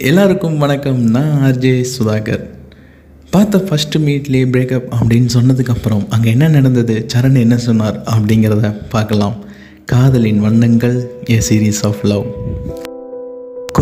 எல்லாருக்கும் வணக்கம். நான் ஆர்ஜே சுதாகர். பார்த்த ஃபஸ்ட்டு மீட்லேயே பிரேக்கப் அப்படின்னு சொன்னதுக்கப்புறம் அங்கே என்ன நடந்தது சரண் என்ன சொன்னார் அப்படிங்கிறத பார்க்கலாம். காதலின் வண்ணங்கள் ஏ சீரீஸ் ஆஃப் லவ்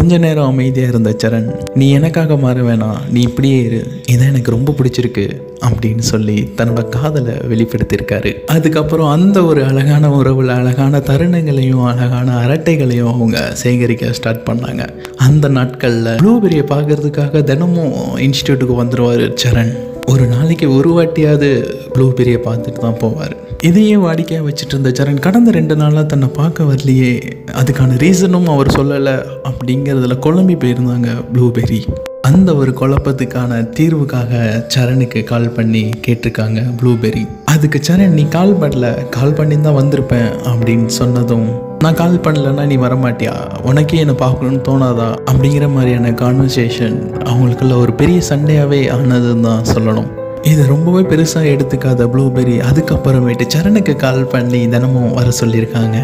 கொஞ்ச நேரம் அமைதியாக இருந்த சரண் நீ எனக்காக மாற வேணாம் நீ இப்படியே இரு. இதான் எனக்கு ரொம்ப பிடிச்சிருக்கு அப்படின்னு சொல்லி தன்னோட காதலை வெளிப்படுத்தியிருக்காரு. அதுக்கப்புறம் அந்த ஒரு அழகான உறவில் அழகான தருணங்களையும் அழகான அரட்டைகளையும் அவங்க சேகரிக்க ஸ்டார்ட் பண்ணாங்க. அந்த நாட்களில் ப்ளூபெரியை பார்க்கறதுக்காக தினமும் இன்ஸ்டியூட்டுக்கு வந்துடுவார் சரண். ஒரு நாளைக்கு ஒரு வாட்டியாவது ப்ளூபெரியை பார்த்துட்டு தான் போவார். இதையே வாடிக்கையாக வச்சுட்டு இருந்த சரண் கடந்த ரெண்டு நாளாக தன்னை பார்க்க வரலையே. அதுக்கான ரீசனும் அவர் சொல்லலை. அப்படிங்கிறதுல குழம்பி போயிருந்தாங்க ப்ளூபெரி அந்த ஒரு குழப்பத்துக்கான தீர்வுக்காக சரணுக்கு கால் பண்ணி கேட்டிருக்காங்க ப்ளூபெரி அதுக்கு சரண் நீ கால் பண்ணல. கால் பண்ணி தான் வந்திருப்பேன் அப்படின்னு சொன்னதும் நான் கால் பண்ணலன்னா நீ வரமாட்டியா? உனக்கே என்னை பார்க்கணும்னு தோணாதா? அப்படிங்கிற மாதிரியான கான்வர்சேஷன் அவங்களுக்குள்ள ஒரு பெரிய சண்டையாகவே ஆனதுன்னு தான் சொல்லணும். இதை ரொம்பவே பெருசாக எடுத்துக்காத ப்ளூபெரி அதுக்கப்புறமேட்டு சரணுக்கு கால் பண்ணி தினமும் வர சொல்லியிருக்காங்க.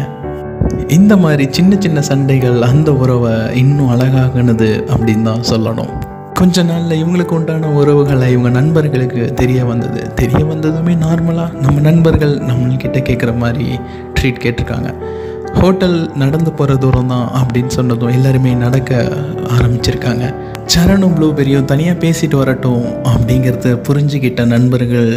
இந்த மாதிரி சின்ன சின்ன சண்டைகள் அந்த உறவை இன்னும் அழகாகுனது அப்படின்னு தான் சொல்லணும். கொஞ்ச நாளில் இவங்களுக்கு உண்டான உறவுகளை இவங்க நண்பர்களுக்கு தெரிய வந்தது. தெரிய வந்ததுமே நார்மலாக நம்ம நண்பர்கள் நம்மள்கிட்ட கேட்குற மாதிரி ட்ரீட் கேட்டிருக்காங்க. ஹோட்டல் நடந்து போகிற தூரம் தான் அப்படின்னு சொன்னதும் எல்லாருமே நடக்க ஆரம்பிச்சிருக்காங்க. சரணும் ப்ளூபெரியும் தனியாக பேசிட்டு வரட்டும் அப்படிங்கிறத புரிஞ்சுக்கிட்ட நண்பர்கள்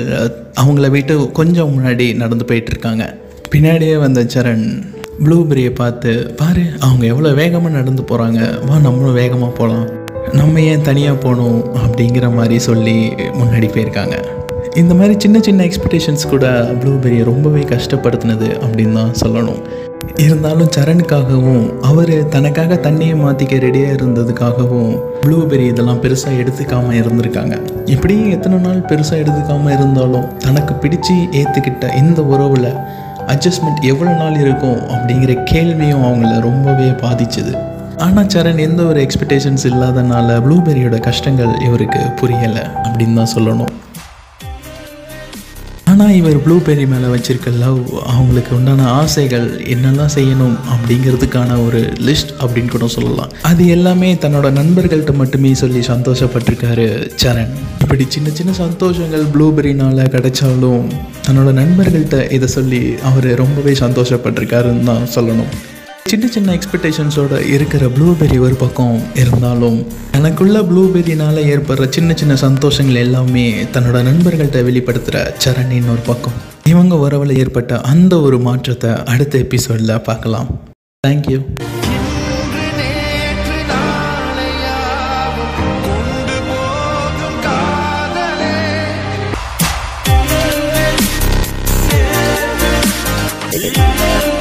அவங்கள விட்டு கொஞ்சம் முன்னாடி நடந்து போயிட்டுருக்காங்க. பின்னாடியே வந்த சரண் ப்ளூபெரியை பார்த்து பாரு அவங்க எவ்வளோ வேகமாக நடந்து போகிறாங்க வா நம்மளும் வேகமாக போகலாம் நம்ம ஏன் தனியாக போகணும் அப்படிங்கிற மாதிரி சொல்லி முன்னாடி போயிருக்காங்க. இந்த மாதிரி சின்ன சின்ன எக்ஸ்பெக்டேஷன்ஸ் கூட ப்ளூபெரியை ரொம்பவே கஷ்டப்படுத்தினது அப்படின்னு தான் சொல்லணும். இருந்தாலும் சரணுக்காகவும் அவர் தனக்காக தண்ணியை மாற்றிக்க ரெடியாக இருந்ததுக்காகவும் ப்ளூபெரி இதெல்லாம் பெருசாக எடுத்துக்காமல் இருந்திருக்காங்க. இப்படி எத்தனை நாள் பெருசாக எடுத்துக்காமல் இருந்தாலும் தனக்கு பிடிச்சி ஏற்றுக்கிட்ட இந்த உறவில் அட்ஜஸ்ட்மெண்ட் எவ்வளோ நாள் இருக்கும் அப்படிங்கிற கேள்வியும் அவங்கள ரொம்பவே பாதிச்சுது. ஆனால் சரண் எந்த ஒரு எக்ஸ்பெக்டேஷன்ஸ் இல்லாதனால ப்ளூபெரியோட கஷ்டங்கள் இவருக்கு புரியலை அப்படின்னு தான் சொல்லணும். ஆனால் இவர் ப்ளூபெரி மேலே வச்சிருக்க லவ் அவங்களுக்கு உண்டான ஆசைகள் என்னெல்லாம் செய்யணும் அப்படிங்கிறதுக்கான ஒரு லிஸ்ட் அப்படின்னு கூட சொல்லலாம். அது எல்லாமே தன்னோட நண்பர்கள்ட்ட மட்டுமே சொல்லி சந்தோஷப்பட்டிருக்காரு சரண். இப்படி சின்ன சின்ன சந்தோஷங்கள் ப்ளூபெரினால் கிடைச்சாலும் தன்னோட நண்பர்கள்ட்ட இதை சொல்லி அவர் ரொம்பவே சந்தோஷப்பட்டிருக்காருன்னு தான் சொல்லணும். சின்ன சின்ன எக்ஸ்பெக்டேஷன்ஸோட இருக்கிற ப்ளூபெரி ஒரு பக்கம் இருந்தாலும் எனக்குள்ள ப்ளூபெரினால் ஏற்படுற சின்ன சின்ன சந்தோஷங்கள் எல்லாமே தன்னோட நண்பர்கள்ட்ட வெளிப்படுத்துகிற சரணின்னு ஒரு பக்கம். இவங்க உறவில் ஏற்பட்ட அந்த ஒரு மாற்றத்தை அடுத்த எபிசோடில் பார்க்கலாம். Thank you Yeah.